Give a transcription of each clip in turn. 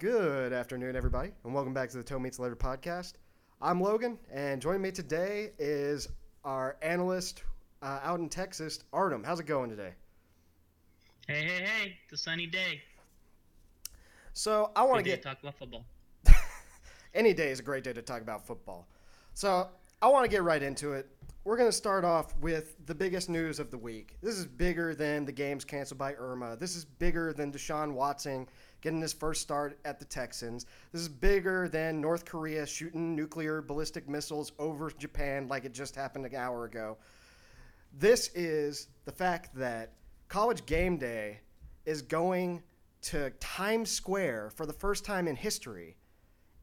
Good afternoon, everybody, and welcome back to the Toe Meets Leather podcast. I'm Logan, and joining me today is our analyst uh, out in Texas, Artem. How's it going today? Hey, hey, hey! It's a sunny day. So I want to get to talk about football. any day is a great day to talk about football. So I want to get right into it. We're going to start off with the biggest news of the week. This is bigger than the games canceled by Irma. This is bigger than Deshaun Watson getting his first start at the Texans. This is bigger than North Korea shooting nuclear ballistic missiles over Japan like it just happened an hour ago. This is the fact that college game day is going to Times Square for the first time in history.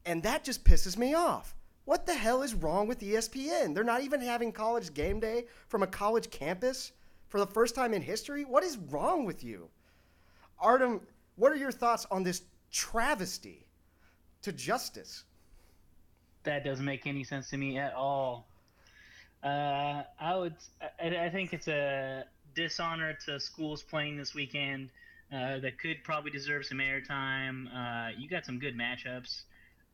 And that just pisses me off. What the hell is wrong with ESPN? They're not even having college game day from a college campus for the first time in history? What is wrong with you? Artem, what are your thoughts on this travesty to justice? That doesn't make any sense to me at all. Uh, I would. I, I think it's a dishonor to schools playing this weekend. Uh, that could probably deserve some airtime. Uh, you got some good matchups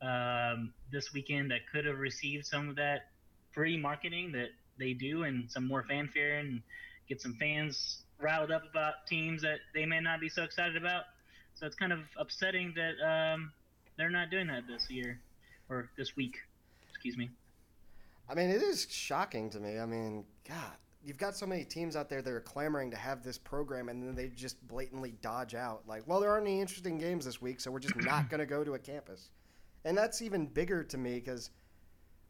um, this weekend that could have received some of that free marketing that they do, and some more fanfare, and get some fans riled up about teams that they may not be so excited about. So it's kind of upsetting that um, they're not doing that this year or this week. Excuse me. I mean, it is shocking to me. I mean, God, you've got so many teams out there that are clamoring to have this program, and then they just blatantly dodge out. Like, well, there aren't any interesting games this week, so we're just not going to go to a campus. And that's even bigger to me because,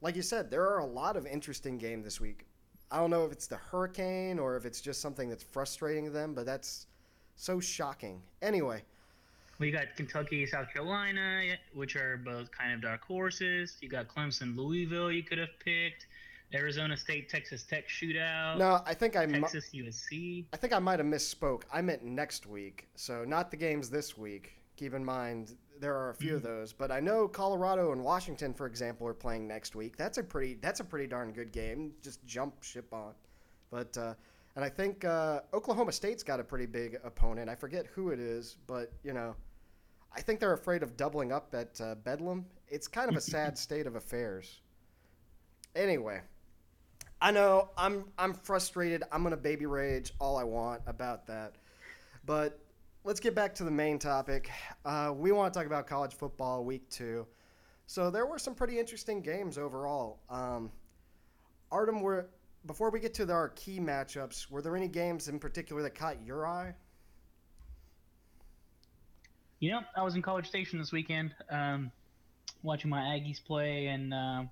like you said, there are a lot of interesting games this week. I don't know if it's the hurricane or if it's just something that's frustrating them, but that's so shocking. Anyway, We got Kentucky, South Carolina, which are both kind of dark horses. You got Clemson, Louisville. You could have picked Arizona State, Texas Tech shootout. no, I think I Texas, USC. I think I might have misspoke. I meant next week, so not the games this week. Keep in mind there are a few of those, but I know Colorado and Washington, for example, are playing next week. That's a pretty that's a pretty darn good game. Just jump ship on, but uh, and I think uh, Oklahoma State's got a pretty big opponent. I forget who it is, but you know, I think they're afraid of doubling up at uh, Bedlam. It's kind of a sad state of affairs. Anyway, I know I'm I'm frustrated. I'm gonna baby rage all I want about that, but let's get back to the main topic. Uh, we want to talk about college football week two. So there were some pretty interesting games overall. Um, Artem, were before we get to our key matchups, were there any games in particular that caught your eye? You know, I was in College Station this weekend, um, watching my Aggies play, and uh,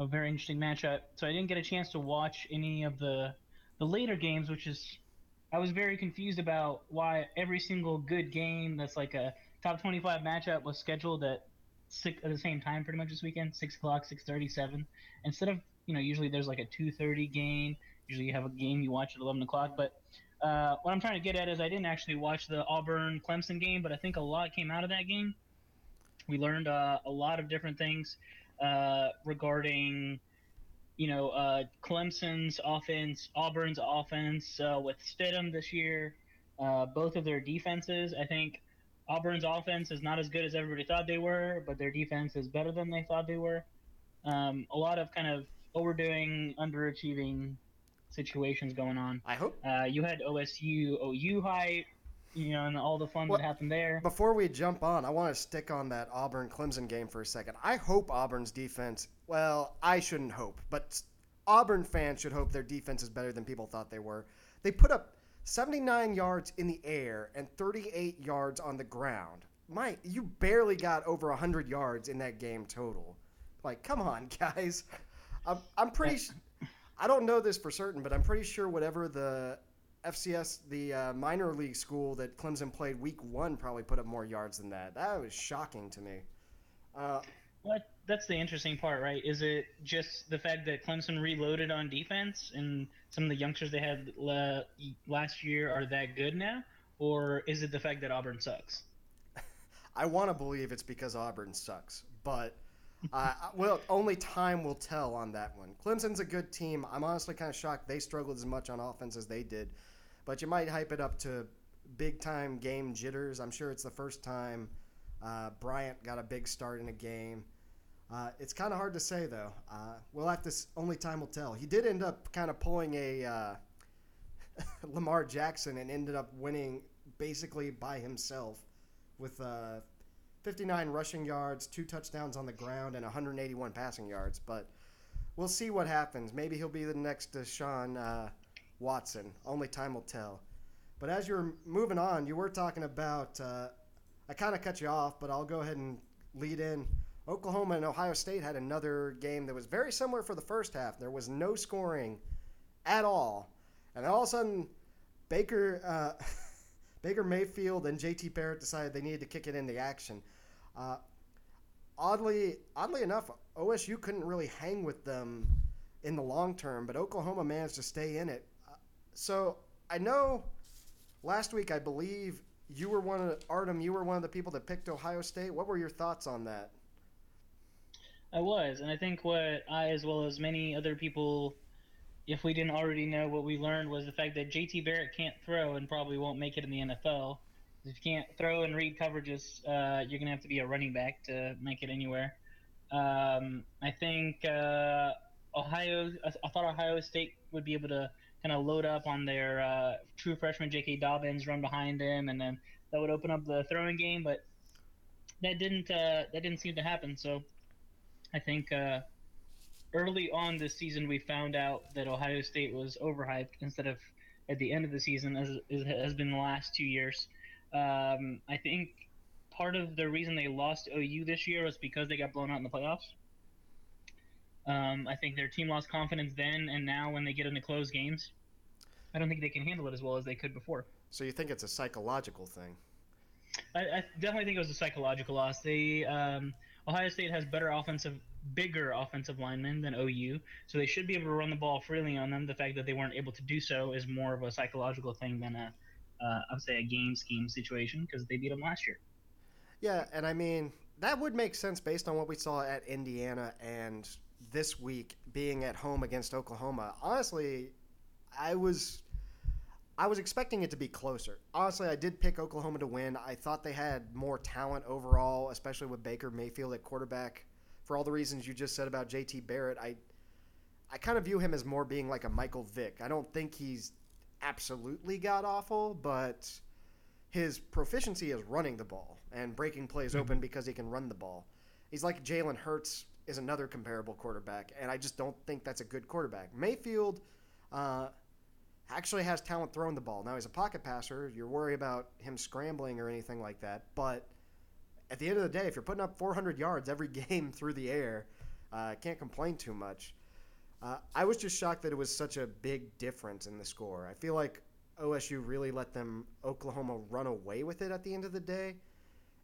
a very interesting matchup. So I didn't get a chance to watch any of the the later games, which is I was very confused about why every single good game that's like a top 25 matchup was scheduled at six at the same time pretty much this weekend, six o'clock, six thirty, seven. Instead of you know usually there's like a 2:30 game. Usually you have a game you watch at 11 o'clock, but uh, what I'm trying to get at is I didn't actually watch the Auburn Clemson game, but I think a lot came out of that game. We learned uh, a lot of different things uh, regarding, you know, uh, Clemson's offense, Auburn's offense uh, with Stidham this year. Uh, both of their defenses, I think Auburn's offense is not as good as everybody thought they were, but their defense is better than they thought they were. Um, a lot of kind of overdoing, underachieving situations going on. I hope Uh, you had OSU, OU hype, you know, and all the fun Well, that happened there. Before we jump on, I want to stick on that Auburn Clemson game for a second. I hope Auburn's defense, well, I shouldn't hope, but Auburn fans should hope their defense is better than people thought they were. They put up 79 yards in the air and 38 yards on the ground. My, you barely got over 100 yards in that game total. Like, come on, guys. I'm, I'm pretty. I don't know this for certain, but I'm pretty sure whatever the FCS, the uh, minor league school that Clemson played week one, probably put up more yards than that. That was shocking to me. Uh, What? That's the interesting part, right? Is it just the fact that Clemson reloaded on defense and some of the youngsters they had la- last year are that good now, or is it the fact that Auburn sucks? I want to believe it's because Auburn sucks, but uh, well, only time will tell on that one. Clemson's a good team. I'm honestly kind of shocked they struggled as much on offense as they did, but you might hype it up to big time game jitters. I'm sure it's the first time Uh, Bryant got a big start in a game. Uh, it's kind of hard to say though. Uh, we'll have to. s- Only time will tell. He did end up kind of pulling a uh, Lamar Jackson and ended up winning basically by himself with uh, 59 rushing yards, two touchdowns on the ground, and 181 passing yards. But we'll see what happens. Maybe he'll be the next Deshaun uh, Watson. Only time will tell. But as you're moving on, you were talking about. Uh, I kind of cut you off, but I'll go ahead and lead in. Oklahoma and Ohio State had another game that was very similar for the first half. There was no scoring at all, and all of a sudden, Baker uh, Baker Mayfield and J.T. Barrett decided they needed to kick it into action. Uh, oddly, oddly enough, OSU couldn't really hang with them in the long term, but Oklahoma managed to stay in it. So I know last week, I believe you were one of Artem. You were one of the people that picked Ohio State. What were your thoughts on that? I was, and I think what I, as well as many other people, if we didn't already know what we learned, was the fact that JT Barrett can't throw and probably won't make it in the NFL. If you can't throw and read coverages, uh, you're gonna have to be a running back to make it anywhere. Um, I think uh, Ohio. I, I thought Ohio State would be able to kind of load up on their uh, true freshman J.K. Dobbins, run behind him, and then that would open up the throwing game. But that didn't. Uh, that didn't seem to happen. So I think uh, early on this season we found out that Ohio State was overhyped instead of at the end of the season, as it has been the last two years. Um, I think part of the reason they lost OU this year was because they got blown out in the playoffs. Um, I think their team lost confidence then, and now when they get into close games, I don't think they can handle it as well as they could before. So you think it's a psychological thing? I, I definitely think it was a psychological loss. They um, Ohio State has better offensive, bigger offensive linemen than OU, so they should be able to run the ball freely on them. The fact that they weren't able to do so is more of a psychological thing than a, uh, I would say, a game scheme situation because they beat them last year. Yeah, and I mean that would make sense based on what we saw at Indiana and this week being at home against Oklahoma. Honestly, I was I was expecting it to be closer. Honestly, I did pick Oklahoma to win. I thought they had more talent overall, especially with Baker Mayfield at quarterback. For all the reasons you just said about JT Barrett, I I kind of view him as more being like a Michael Vick. I don't think he's absolutely god awful, but his proficiency is running the ball and breaking plays mm-hmm. open because he can run the ball. He's like Jalen Hurts is another comparable quarterback, and I just don't think that's a good quarterback. Mayfield uh, actually has talent throwing the ball. Now he's a pocket passer. You're worried about him scrambling or anything like that, but at the end of the day, if you're putting up 400 yards every game through the air, uh, can't complain too much. Uh, I was just shocked that it was such a big difference in the score. I feel like OSU really let them Oklahoma run away with it at the end of the day,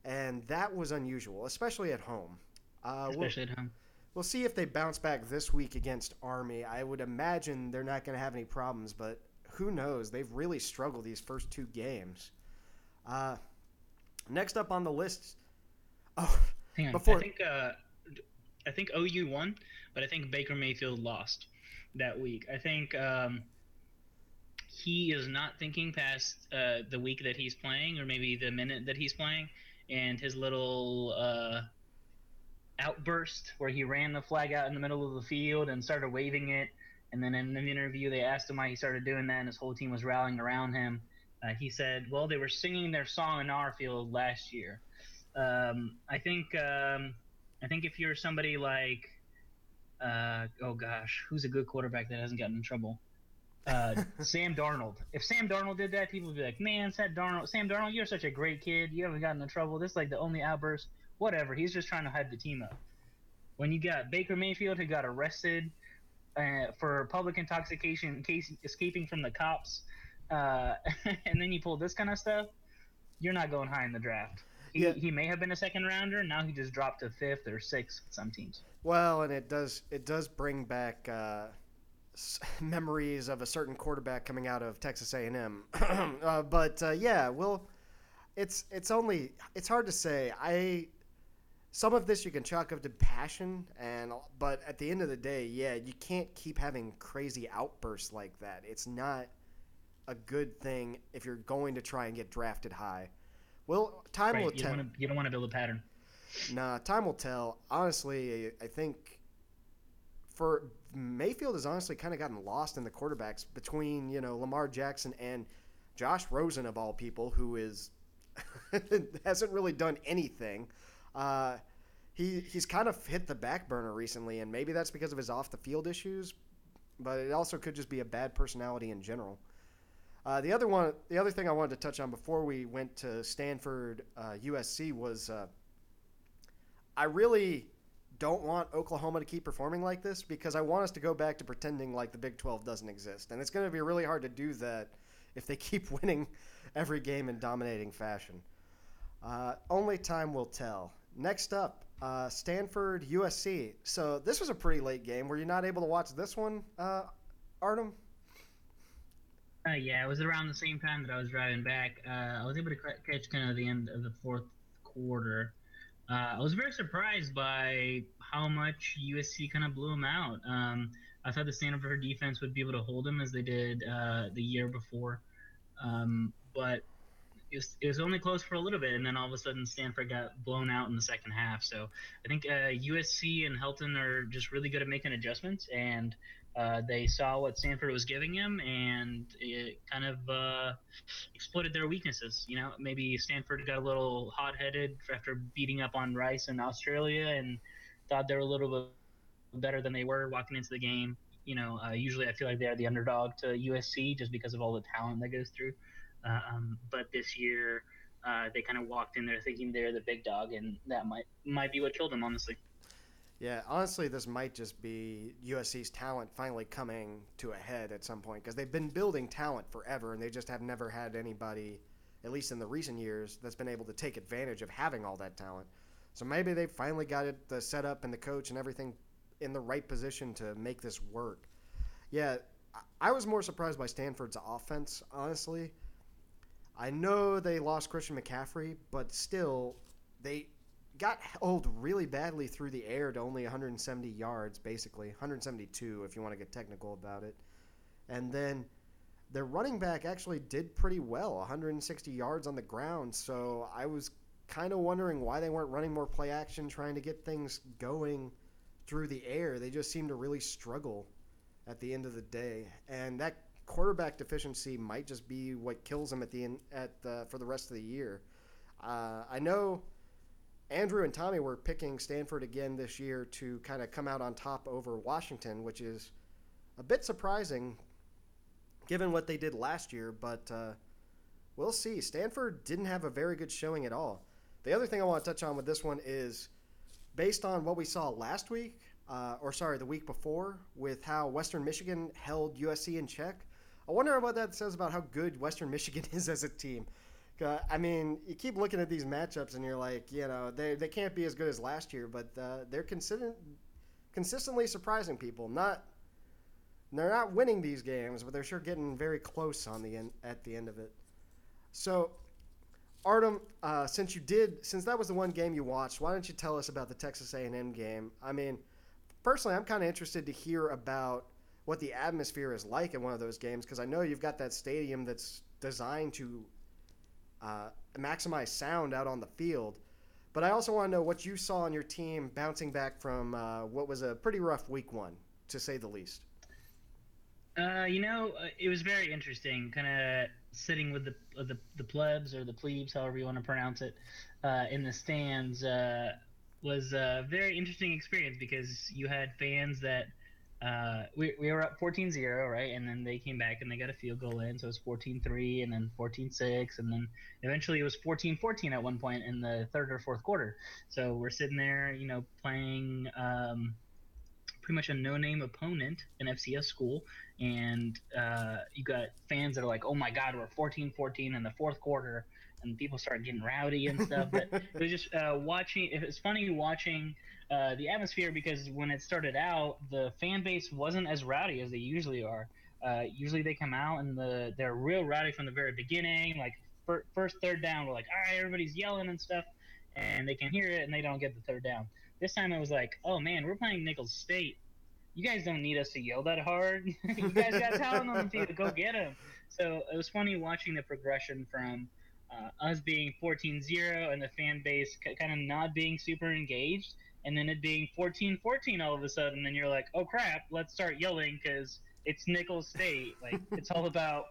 and that was unusual, especially at home. Uh, we'll, at home. we'll see if they bounce back this week against Army. I would imagine they're not going to have any problems, but who knows? They've really struggled these first two games. Uh, next up on the list, oh, Hang on. Before- I think uh, I think OU won, but I think Baker Mayfield lost that week. I think um, he is not thinking past uh, the week that he's playing, or maybe the minute that he's playing, and his little uh, outburst where he ran the flag out in the middle of the field and started waving it. And then in the interview, they asked him why he started doing that, and his whole team was rallying around him. Uh, he said, "Well, they were singing their song in our field last year." Um, I think um, I think if you're somebody like uh, oh gosh, who's a good quarterback that hasn't gotten in trouble? Uh, Sam Darnold. If Sam Darnold did that, people would be like, "Man, Sam Darnold, Sam Darnold, you're such a great kid. You haven't gotten in trouble. This is like the only outburst. Whatever. He's just trying to hype the team up." When you got Baker Mayfield who got arrested uh, for public intoxication, case escaping from the cops, uh, and then you pull this kind of stuff, you're not going high in the draft. He, Yeah. he may have been a second rounder. And now he just dropped to fifth or sixth with some teams. Well, and it does it does bring back uh, memories of a certain quarterback coming out of Texas A&M. uh, but uh, yeah, well, it's it's only it's hard to say. I some of this you can chalk up to passion, and but at the end of the day, yeah, you can't keep having crazy outbursts like that. It's not a good thing if you're going to try and get drafted high. Well, time right? will tell. you don't want to build a pattern. Nah, time will tell. Honestly, I think for Mayfield has honestly kind of gotten lost in the quarterbacks between you know Lamar Jackson and Josh Rosen of all people, who is hasn't really done anything. Uh, he he's kind of hit the back burner recently, and maybe that's because of his off the field issues, but it also could just be a bad personality in general. Uh, the other one, the other thing I wanted to touch on before we went to Stanford uh, USC was uh, I really don't want Oklahoma to keep performing like this because I want us to go back to pretending like the Big 12 doesn't exist. And it's going to be really hard to do that if they keep winning every game in dominating fashion. Uh, only time will tell. Next up, uh, Stanford USC. So this was a pretty late game. Were you not able to watch this one, uh, Artem? Uh, yeah, it was around the same time that I was driving back. Uh, I was able to catch kind of the end of the fourth quarter. Uh, I was very surprised by how much USC kind of blew them out. Um, I thought the Stanford defense would be able to hold them as they did uh, the year before, um, but it was, it was only close for a little bit, and then all of a sudden Stanford got blown out in the second half. So I think uh, USC and Helton are just really good at making adjustments, and uh, they saw what Stanford was giving him, and it kind of uh, exploited their weaknesses. You know, maybe Stanford got a little hot-headed after beating up on Rice in Australia, and thought they were a little bit better than they were walking into the game. You know, uh, usually I feel like they're the underdog to USC just because of all the talent that goes through. Um, but this year, uh, they kind of walked in there thinking they're the big dog, and that might might be what killed them, honestly. Yeah, honestly, this might just be USC's talent finally coming to a head at some point because they've been building talent forever and they just have never had anybody, at least in the recent years, that's been able to take advantage of having all that talent. So maybe they finally got it, the setup and the coach and everything in the right position to make this work. Yeah, I was more surprised by Stanford's offense, honestly. I know they lost Christian McCaffrey, but still, they got held really badly through the air to only 170 yards, basically 172 if you want to get technical about it. And then their running back actually did pretty well, 160 yards on the ground. So I was kind of wondering why they weren't running more play action, trying to get things going through the air. They just seemed to really struggle at the end of the day, and that quarterback deficiency might just be what kills them at the end at the, for the rest of the year. Uh, I know Andrew and Tommy were picking Stanford again this year to kind of come out on top over Washington, which is a bit surprising given what they did last year, but uh, we'll see. Stanford didn't have a very good showing at all. The other thing I want to touch on with this one is based on what we saw last week, uh, or sorry, the week before, with how Western Michigan held USC in check. I wonder what that says about how good Western Michigan is as a team. Uh, I mean, you keep looking at these matchups and you're like, you know, they, they can't be as good as last year, but uh, they're consistent, consistently surprising people. Not they're not winning these games, but they're sure getting very close on the end at the end of it. So, Artem, uh, since you did, since that was the one game you watched, why don't you tell us about the Texas A&M game? I mean, personally, I'm kind of interested to hear about what the atmosphere is like in one of those games because I know you've got that stadium that's designed to uh, maximize sound out on the field. But I also want to know what you saw on your team bouncing back from uh, what was a pretty rough week one, to say the least. Uh, you know, uh, it was very interesting, kind of sitting with the, uh, the the plebs or the plebes, however you want to pronounce it, uh, in the stands. Was a very interesting experience because you had fans that uh, we, we were up 14-0 right? And then they came back and they got a field goal in so it was 14-3 and then 14-6 and then eventually it was 14-14 at one point in the third or fourth quarter. So we're sitting there you know playing um, pretty much a no-name opponent an fcs school and uh, you got fans that are like oh my god we're 14-14 in the fourth quarter and people start getting rowdy and stuff. But it was just uh, watching it was funny watching uh, the atmosphere because when it started out, the fan base wasn't as rowdy as they usually are. Uh, usually they come out and the they're real rowdy from the very beginning. Like fir- first third down, we're like, all right, everybody's yelling and stuff, and they can hear it and they don't get the third down. This time it was like, oh man, we're playing Nicholls State. You guys don't need us to yell that hard. you guys got talent on the field. Go get them. So it was funny watching the progression from uh, us being 14-0 and the fan base c- kind of not being super engaged, and then it being 14-14 all of a sudden, and you're like, oh crap, let's start yelling because it's Nicholls State. Like it's all about.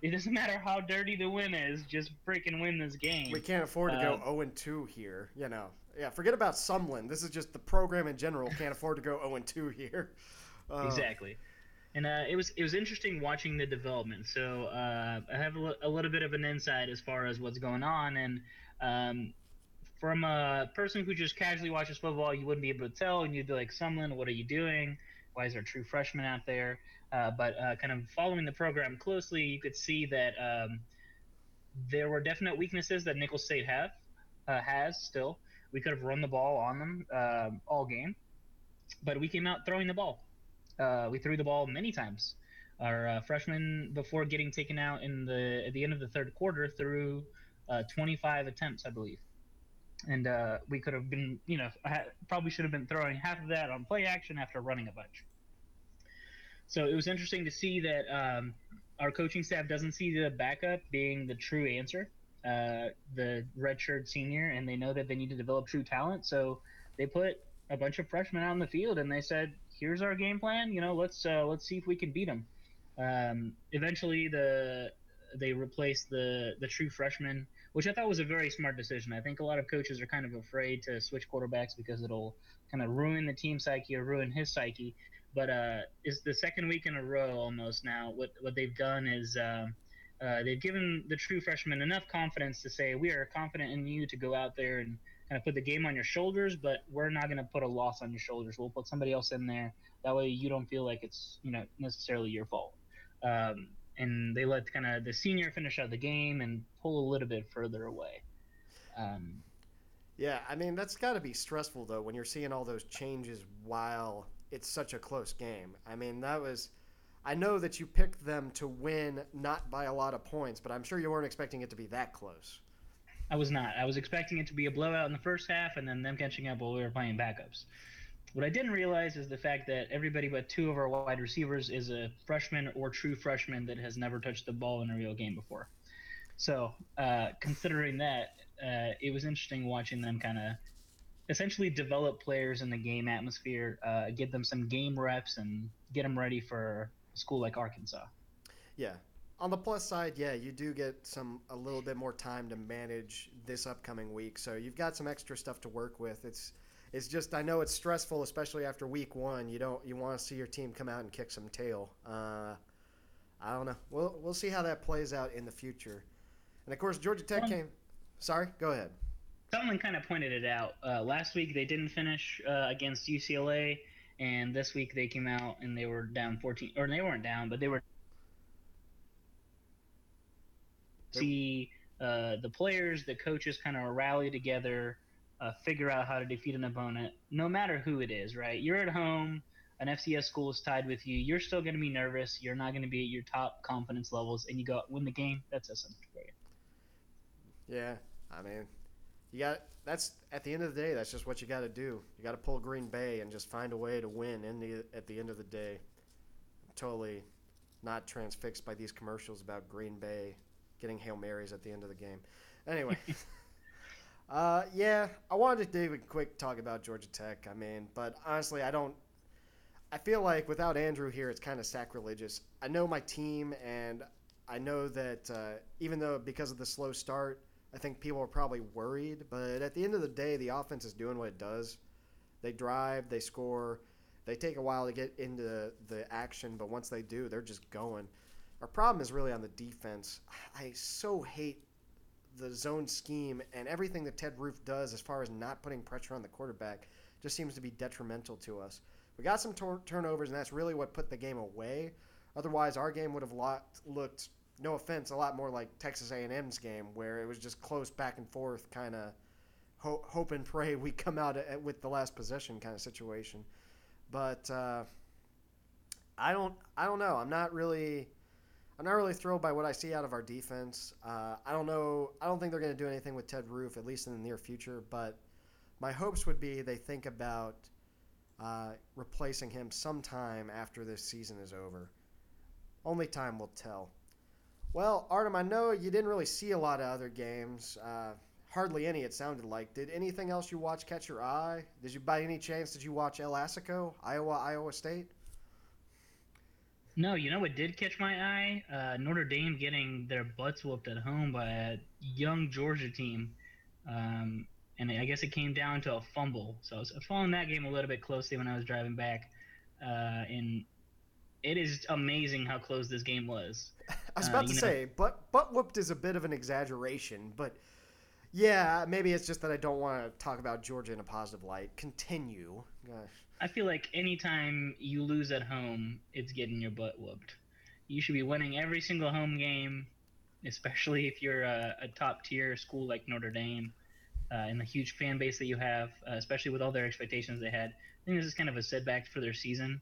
It doesn't matter how dirty the win is, just freaking win this game. We can't afford to Um, go 0 and 2 here. You know, yeah. Forget about Sumlin. This is just the program in general can't afford to go 0 and 2 here. Uh, exactly and uh, it was it was interesting watching the development so uh, i have a, little bit of an insight as far as what's going on and um, from a person who just casually watches football you wouldn't be able to tell and you'd be like sumlin what are you doing why is there a true freshman out there uh, but uh, kind of following the program closely you could see that um, there were definite weaknesses that Nicholls State have uh, has still. We could have run the ball on them uh, all game, but we came out throwing the ball. Uh, we threw the ball many times. Our uh, freshman, before getting taken out in the at the end of the third quarter, threw uh, 25 attempts, I believe, and uh, we could have been, you know, probably should have been throwing half of that on play action after running a bunch. So it was interesting to see that um, our coaching staff doesn't see the backup being the true answer, uh, the redshirt senior, and they know that they need to develop true talent. So they put a bunch of freshmen out in the field, and they said, "Here's our game plan. You know, let's uh, let's see if we can beat them." Um, eventually, the they replaced the the true freshman, which I thought was a very smart decision. I think a lot of coaches are kind of afraid to switch quarterbacks because it'll kind of ruin the team psyche or ruin his psyche but uh, is the second week in a row almost now. What what they've done is uh, uh, they've given the true freshman enough confidence to say we are confident in you to go out there and kind of put the game on your shoulders, but we're not going to put a loss on your shoulders. We'll put somebody else in there. That way you don't feel like it's you know necessarily your fault. Um, and they let kind of the senior finish out the game and pull a little bit further away. Um, Yeah, I mean that's got to be stressful though when you're seeing all those changes while it's such a close game. I mean that was, I know that you picked them to win not by a lot of points, but I'm sure you weren't expecting it to be that close. I was not. I was expecting it to be a blowout in the first half and then them catching up while we were playing backups. What I didn't realize is the fact that everybody but two of our wide receivers is a freshman or true freshman that has never touched the ball in a real game before. So, uh, considering that, uh, it was interesting watching them kind of essentially develop players in the game atmosphere, uh, get them some game reps, and get them ready for a school like Arkansas. Yeah. On the plus side, yeah, you do get some a little bit more time to manage this upcoming week, so you've got some extra stuff to work with. It's it's just I know it's stressful, especially after week one. You don't you want to see your team come out and kick some tail. Uh, I don't know. We'll we'll see how that plays out in the future. And of course, Georgia Tech came. Sorry, go ahead. Someone kind of pointed it out. Uh, last week they didn't finish uh, against UCLA, and this week they came out and they were down 14, or they weren't down, but they were. They- See uh, the players, the coaches kind of rally together, uh, figure out how to defeat an opponent, no matter who it is, right? You're at home, an FCS school is tied with you. You're still going to be nervous. You're not going to be at your top confidence levels, and you go win the game. That's a something for you. Yeah, I mean, you got that's at the end of the day. That's just what you got to do. You got to pull Green Bay and just find a way to win. In the at the end of the day, I'm totally not transfixed by these commercials about Green Bay getting hail marys at the end of the game. Anyway, uh, yeah, I wanted to do a quick talk about Georgia Tech. I mean, but honestly, I don't. I feel like without Andrew here, it's kind of sacrilegious. I know my team, and I know that uh, even though because of the slow start, I think people are probably worried. But at the end of the day, the offense is doing what it does. They drive, they score, they take a while to get into the action, but once they do, they're just going. Our problem is really on the defense. I so hate the zone scheme and everything that Ted Roof does as far as not putting pressure on the quarterback just seems to be detrimental to us. We got some tor- turnovers, and that's really what put the game away. Otherwise, our game would have lot, looked, no offense, a lot more like Texas A&M's game, where it was just close back and forth, kind of ho- hope and pray we come out with the last possession kind of situation. But uh, I don't, I don't know. I'm not really, I'm not really thrilled by what I see out of our defense. Uh, I don't know. I don't think they're going to do anything with Ted Roof, at least in the near future. But my hopes would be they think about uh, replacing him sometime after this season is over. Only time will tell. Well, Artem, I know you didn't really see a lot of other games. Uh, hardly any, it sounded like. Did anything else you watch catch your eye? Did you, by any chance, did you watch El Assico, Iowa, Iowa State? No, you know what did catch my eye? Uh, Notre Dame getting their butts whooped at home by a young Georgia team. Um, and I guess it came down to a fumble. So I was following that game a little bit closely when I was driving back. Uh, and it is amazing how close this game was. I was about Uh, to know- say, but butt whooped is a bit of an exaggeration, but yeah, maybe it's just that I don't want to talk about Georgia in a positive light. Continue. Gosh. I feel like anytime you lose at home, it's getting your butt whooped. You should be winning every single home game, especially if you're a, a top tier school like Notre Dame uh, and the huge fan base that you have, uh, especially with all their expectations they had. I think this is kind of a setback for their season.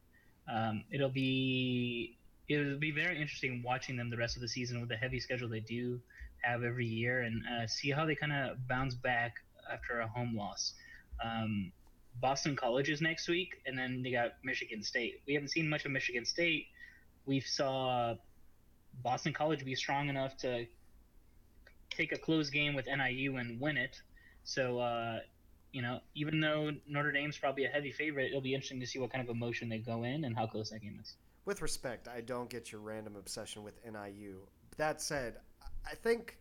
Um, it'll be it'll be very interesting watching them the rest of the season with the heavy schedule they do have every year and uh, see how they kind of bounce back after a home loss. Um, Boston College is next week, and then they got Michigan State. We haven't seen much of Michigan State. We saw Boston College be strong enough to take a close game with NIU and win it. So, uh, you know, even though Notre Dame's probably a heavy favorite, it'll be interesting to see what kind of emotion they go in and how close that game is. With respect, I don't get your random obsession with NIU. That said, I think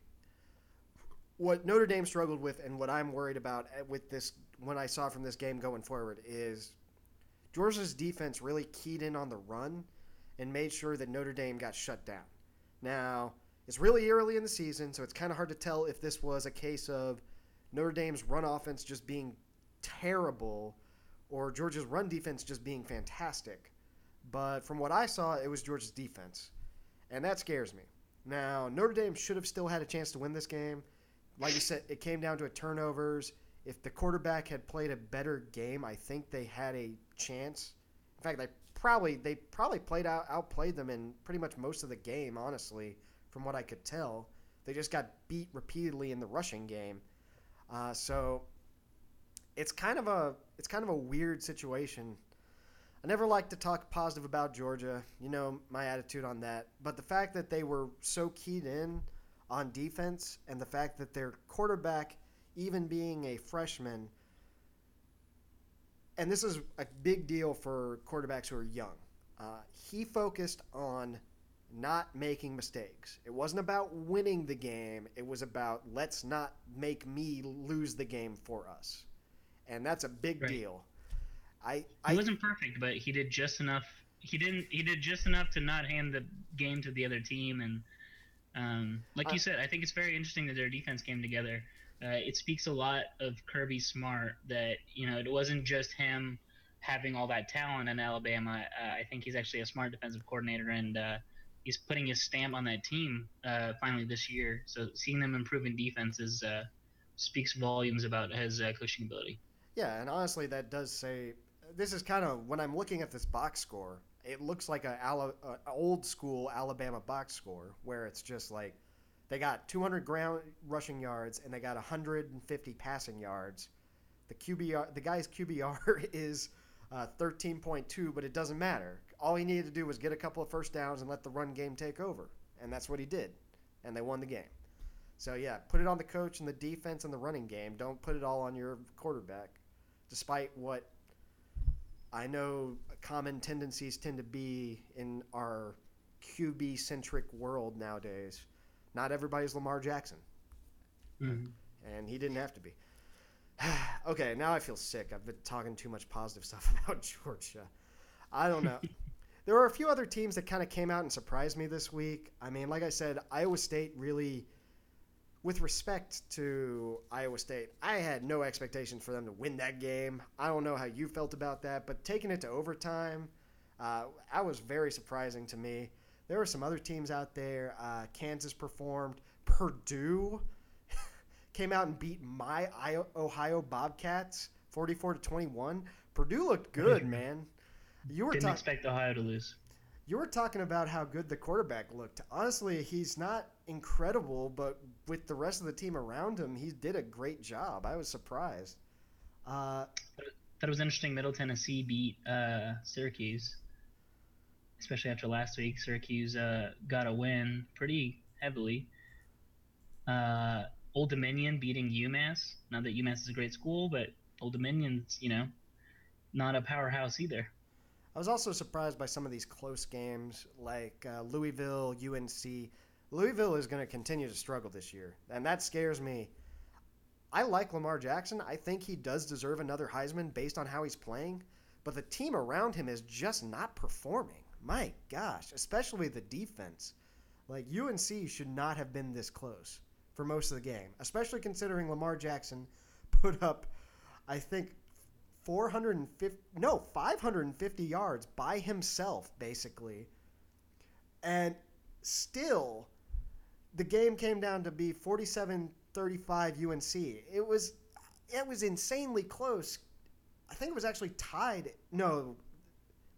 what Notre Dame struggled with and what I'm worried about with this when I saw from this game going forward is Georgia's defense really keyed in on the run and made sure that Notre Dame got shut down. Now, it's really early in the season, so it's kind of hard to tell if this was a case of Notre Dame's run offense just being terrible or Georgia's run defense just being fantastic. But from what I saw, it was Georgia's defense. And that scares me. Now, Notre Dame should have still had a chance to win this game. Like you said, it came down to turnovers. If the quarterback had played a better game, I think they had a chance. In fact, they probably they probably played out outplayed them in pretty much most of the game, honestly, from what I could tell. They just got beat repeatedly in the rushing game. Uh, so it's kind of a it's kind of a weird situation. I never like to talk positive about Georgia. You know my attitude on that. But the fact that they were so keyed in on defense and the fact that their quarterback, even being a freshman, and this is a big deal for quarterbacks who are young, uh, he focused on not making mistakes. It wasn't about winning the game, it was about let's not make me lose the game for us. And that's a big Right. deal. I, He wasn't perfect, but he did just enough. He didn't. He did just enough to not hand the game to the other team, and um, like Uh, you said, I think it's very interesting that their defense came together. Uh, it speaks a lot of Kirby Smart that you know it wasn't just him having all that talent in Alabama. Uh, I think he's actually a smart defensive coordinator, and uh, he's putting his stamp on that team uh, finally this year. So seeing them improve in defenses uh, speaks volumes about his uh, coaching ability. Yeah, and honestly, that does say this is kind of when I'm looking at this box score. It looks like a, a old school Alabama box score where it's just like they got 200 ground rushing yards and they got 150 passing yards. The QBR, the guy's QBR is uh, 13.2, but it doesn't matter. All he needed to do was get a couple of first downs and let the run game take over, and that's what he did, and they won the game. So yeah, put it on the coach and the defense and the running game. Don't put it all on your quarterback despite what I know common tendencies tend to be in our QB centric world nowadays. Not everybody's Lamar Jackson, and he didn't have to be. okay, now I feel sick. I've been talking too much positive stuff about Georgia. I don't know. there were a few other teams that kind of came out and surprised me this week. I mean, like I said, Iowa State really with respect to Iowa State, I had no expectations for them to win that game. I don't know how you felt about that, but taking it to overtime, uh, that was very surprising to me. There were some other teams out there. Uh, Kansas performed. Purdue came out and beat my Ohio Bobcats, forty-four to twenty-one. Purdue looked good, man. You were Didn't talking. expect Ohio to lose. You were talking about how good the quarterback looked. Honestly, he's not incredible, but with the rest of the team around him, he did a great job. I was surprised. Uh, Thought it was interesting. Middle Tennessee beat uh, Syracuse, especially after last week. Syracuse uh, got a win, pretty heavily. Uh, Old Dominion beating UMass. Not that UMass is a great school, but Old Dominion's, you know, not a powerhouse either. I was also surprised by some of these close games, like uh, Louisville, UNC. Louisville is going to continue to struggle this year, and that scares me. I like Lamar Jackson. I think he does deserve another Heisman based on how he's playing, but the team around him is just not performing. My gosh, especially the defense. Like UNC should not have been this close for most of the game, especially considering Lamar Jackson put up, I think, 450 no 550 yards by himself basically. And still the game came down to be 47-35 UNC it was it was insanely close. I think it was actually tied no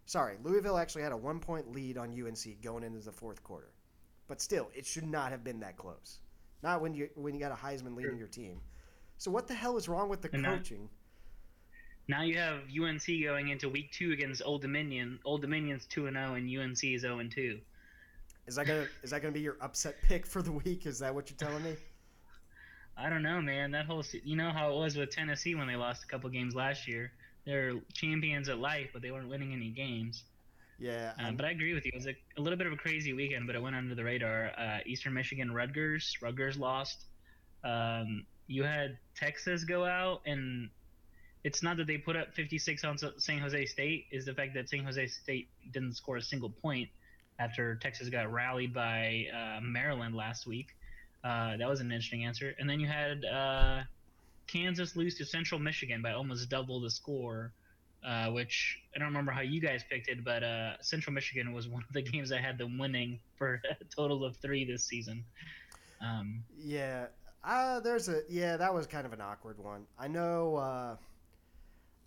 sorry Louisville actually had a 1 point lead on UNC going into the fourth quarter but still it should not have been that close not when you when you got a Heisman leading your team so what the hell is wrong with the And coaching Now you have UNC going into week two against Old Dominion. Old Dominion's two and zero, and UNC is zero and two. Is that gonna is that gonna be your upset pick for the week? Is that what you're telling me? I don't know, man. That whole you know how it was with Tennessee when they lost a couple games last year. They're champions at life, but they weren't winning any games. Yeah, Um, but I agree with you. It was a, a little bit of a crazy weekend, but it went under the radar. Uh, Eastern Michigan Rutgers. Rutgers lost. Um, you had Texas go out, and it's not that they put up 56 on San Jose State. Is the fact that San Jose State didn't score a single point after Texas got rallied by uh, Maryland last week. Uh, that was an interesting answer. And then you had uh, Kansas lose to Central Michigan by almost double the score uh, which I don't remember how you guys picked it, but uh, Central Michigan was one of the games I had them winning for a total of three this season. Um, yeah. Uh, there's a yeah. That was kind of an awkward one. I know. Uh,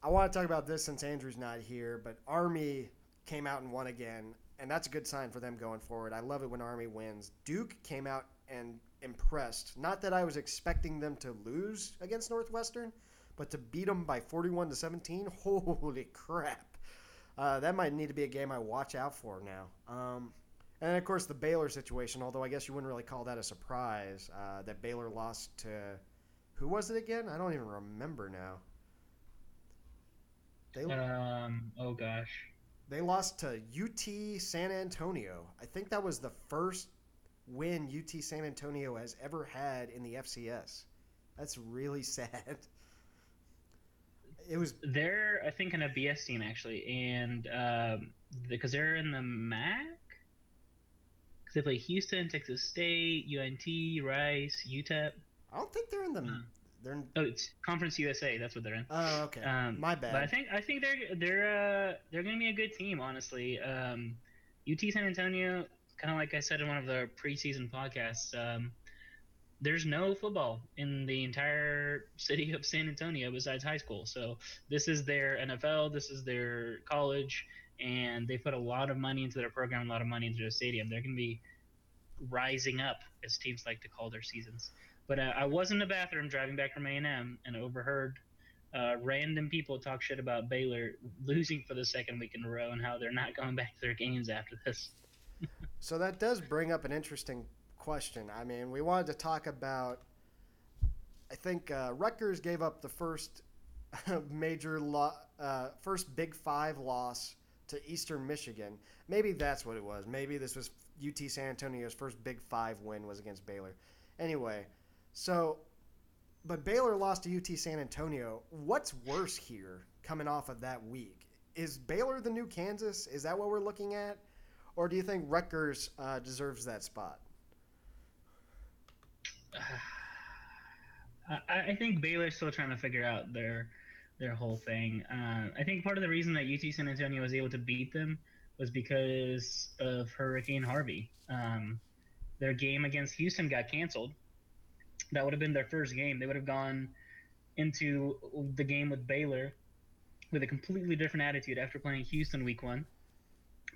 I want to talk about this since Andrew's not here, but Army came out and won again, and that's a good sign for them going forward. I love it when Army wins. Duke came out and impressed. Not that I was expecting them to lose against Northwestern, but to beat them by 41 to 17. Holy crap! Uh, that might need to be a game I watch out for now. Um, and then, of course, the Baylor situation, although I guess you wouldn't really call that a surprise, uh, that Baylor lost to. Who was it again? I don't even remember now. They, um, oh gosh, they lost to UT San Antonio. I think that was the first win UT San Antonio has ever had in the FCS. That's really sad. It was they're I think an FBS team actually, and um, because they're in the MAC, because they play Houston, Texas State, UNT, Rice, UTEP. I don't think they're in the Hmm. they're in, Oh, it's Conference USA. That's what they're in. Oh, okay. Um, My bad. But I think I think they're they're uh, they're going to be a good team, honestly. Um, UT San Antonio, kind of like I said in one of the preseason podcasts, um, there's no football in the entire city of San Antonio besides high school. So this is their NFL, this is their college, and they put a lot of money into their program, a lot of money into their stadium. They're going to be rising up, as teams like to call their seasons. But uh, I was in the bathroom driving back from A&M and overheard uh, random people talk shit about Baylor losing for the second week in a row and how they're not going back to their games after this. So that does bring up an interesting question. I mean, we wanted to talk about. I think uh, Rutgers gave up the first major, lo- uh, first Big Five loss to Eastern Michigan. Maybe that's what it was. Maybe this was UT San Antonio's first Big Five win was against Baylor. Anyway, so, but Baylor lost to UT San Antonio. What's worse here coming off of that week? Is Baylor the new Kansas? Is that what we're looking at? Or do you think Rutgers uh, deserves that spot? I, I think Baylor's still trying to figure out their their whole thing. Uh, I think part of the reason that UT San Antonio was able to beat them was because of Hurricane Harvey. Um, their game against Houston got canceled. That would have been their first game. They would have gone into the game with Baylor with a completely different attitude after playing Houston week one.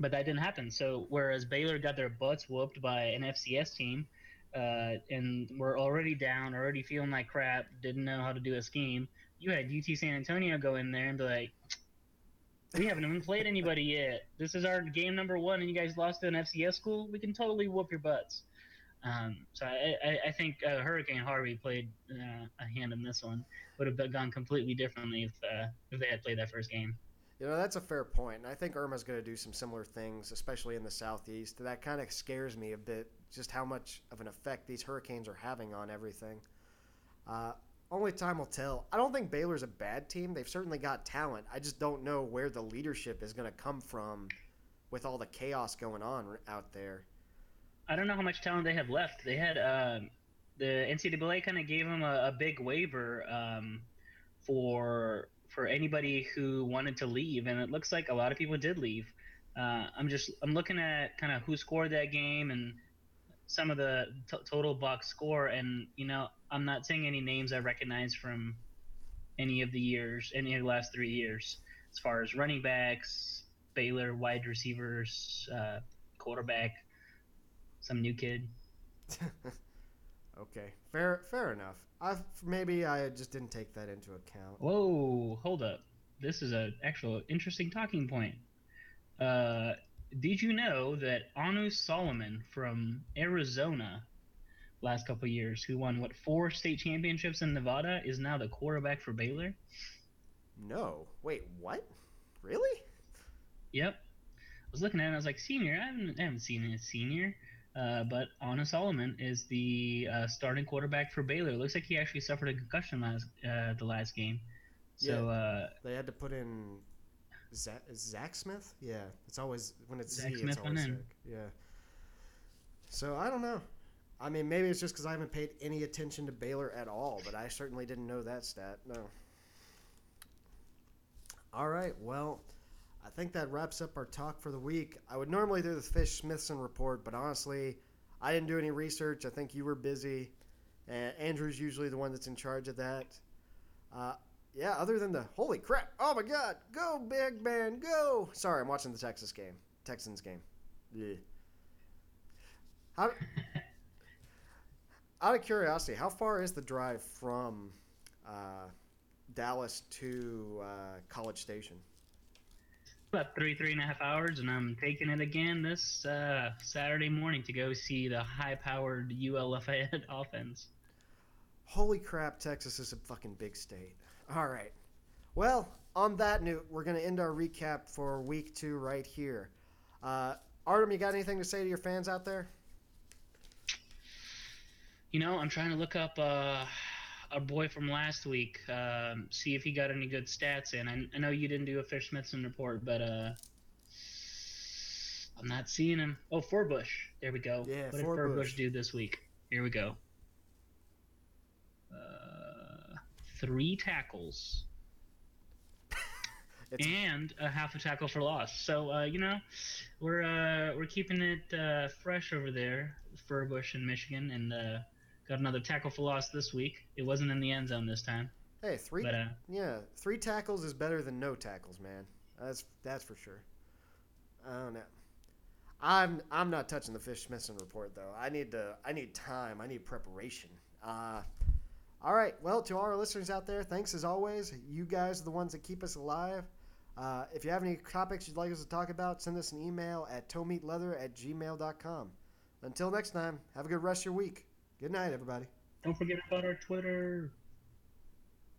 But that didn't happen. So whereas Baylor got their butts whooped by an FCS team, uh, and were already down, already feeling like crap, didn't know how to do a scheme. You had UT San Antonio go in there and be like, "We haven't even played anybody yet. This is our game number one, and you guys lost to an FCS school. We can totally whoop your butts." Um, so I, I, I think uh, Hurricane Harvey played uh, a hand in this one. Would have gone completely differently if uh, if they had played that first game. You know, that's a fair point. And I think Irma's going to do some similar things, especially in the southeast. That kind of scares me a bit, just how much of an effect these hurricanes are having on everything. Uh, only time will tell. I don't think Baylor's a bad team. They've certainly got talent. I just don't know where the leadership is going to come from with all the chaos going on out there. I don't know how much talent they have left. They had uh, the NCAA kind of gave them a, a big waiver um, for for anybody who wanted to leave, and it looks like a lot of people did leave. Uh, I'm just I'm looking at kind of who scored that game and some of the t- total box score, and you know I'm not saying any names I recognize from any of the years, any of the last three years, as far as running backs, Baylor wide receivers, uh, quarterback some new kid. okay, fair fair enough. I maybe I just didn't take that into account. Whoa, hold up. This is an actual interesting talking point. Uh, did you know that Anu Solomon from Arizona, last couple years, who won what four state championships in Nevada, is now the quarterback for Baylor? No. Wait, what? Really? Yep. I was looking at it. I was like, senior. I haven't, I haven't seen a senior. Uh, but Anu Solomon is the uh, starting quarterback for Baylor. Looks like he actually suffered a concussion last uh, the last game. So yeah, uh, they had to put in Zach, Zach, Smith. Yeah, it's always when it's Zach Z, Smith it's always Zach. Yeah. So I don't know. I mean, maybe it's just because I haven't paid any attention to Baylor at all, but I certainly didn't know that stat. No. All right. Well. I think that wraps up our talk for the week. I would normally do the Fish Smithson report, but honestly, I didn't do any research. I think you were busy, and Andrew's usually the one that's in charge of that. Uh, yeah, other than the holy crap, oh my god, go big man, go! Sorry, I'm watching the Texas game, Texans game. Yeah. How, out of curiosity, how far is the drive from uh, Dallas to uh, College Station? About three, three and a half hours, and I'm taking it again this uh, Saturday morning to go see the high-powered UL Lafayette offense. Holy crap, Texas is a fucking big state. All right. Well, on that note, we're going to end our recap for week two right here. Uh, Artem, you got anything to say to your fans out there? You know, I'm trying to look up uh, our boy from last week, um, see if he got any good stats in. I, I know you didn't do a Fish Smithson report, but uh, I'm not seeing him. Oh, Furbush. There we go. Yeah, what did Furbush do this week? Here we go. Uh, three tackles. and a half a tackle for loss. So uh, you know, we're uh, we're keeping it uh, fresh over there, Furbush in Michigan, and uh, Got another tackle for loss this week. It wasn't in the end zone this time. Hey, three. But, uh, yeah, three tackles is better than no tackles, man. That's that's for sure. I don't know. I'm I'm not touching the Fish Smithson report though. I need to I need time. I need preparation. Uh, all right. Well, to all our listeners out there, thanks as always. You guys are the ones that keep us alive. Uh, if you have any topics you'd like us to talk about, send us an email at toemeatleather at gmail.com. Until next time, have a good rest of your week. Good night, everybody. Don't forget about our Twitter.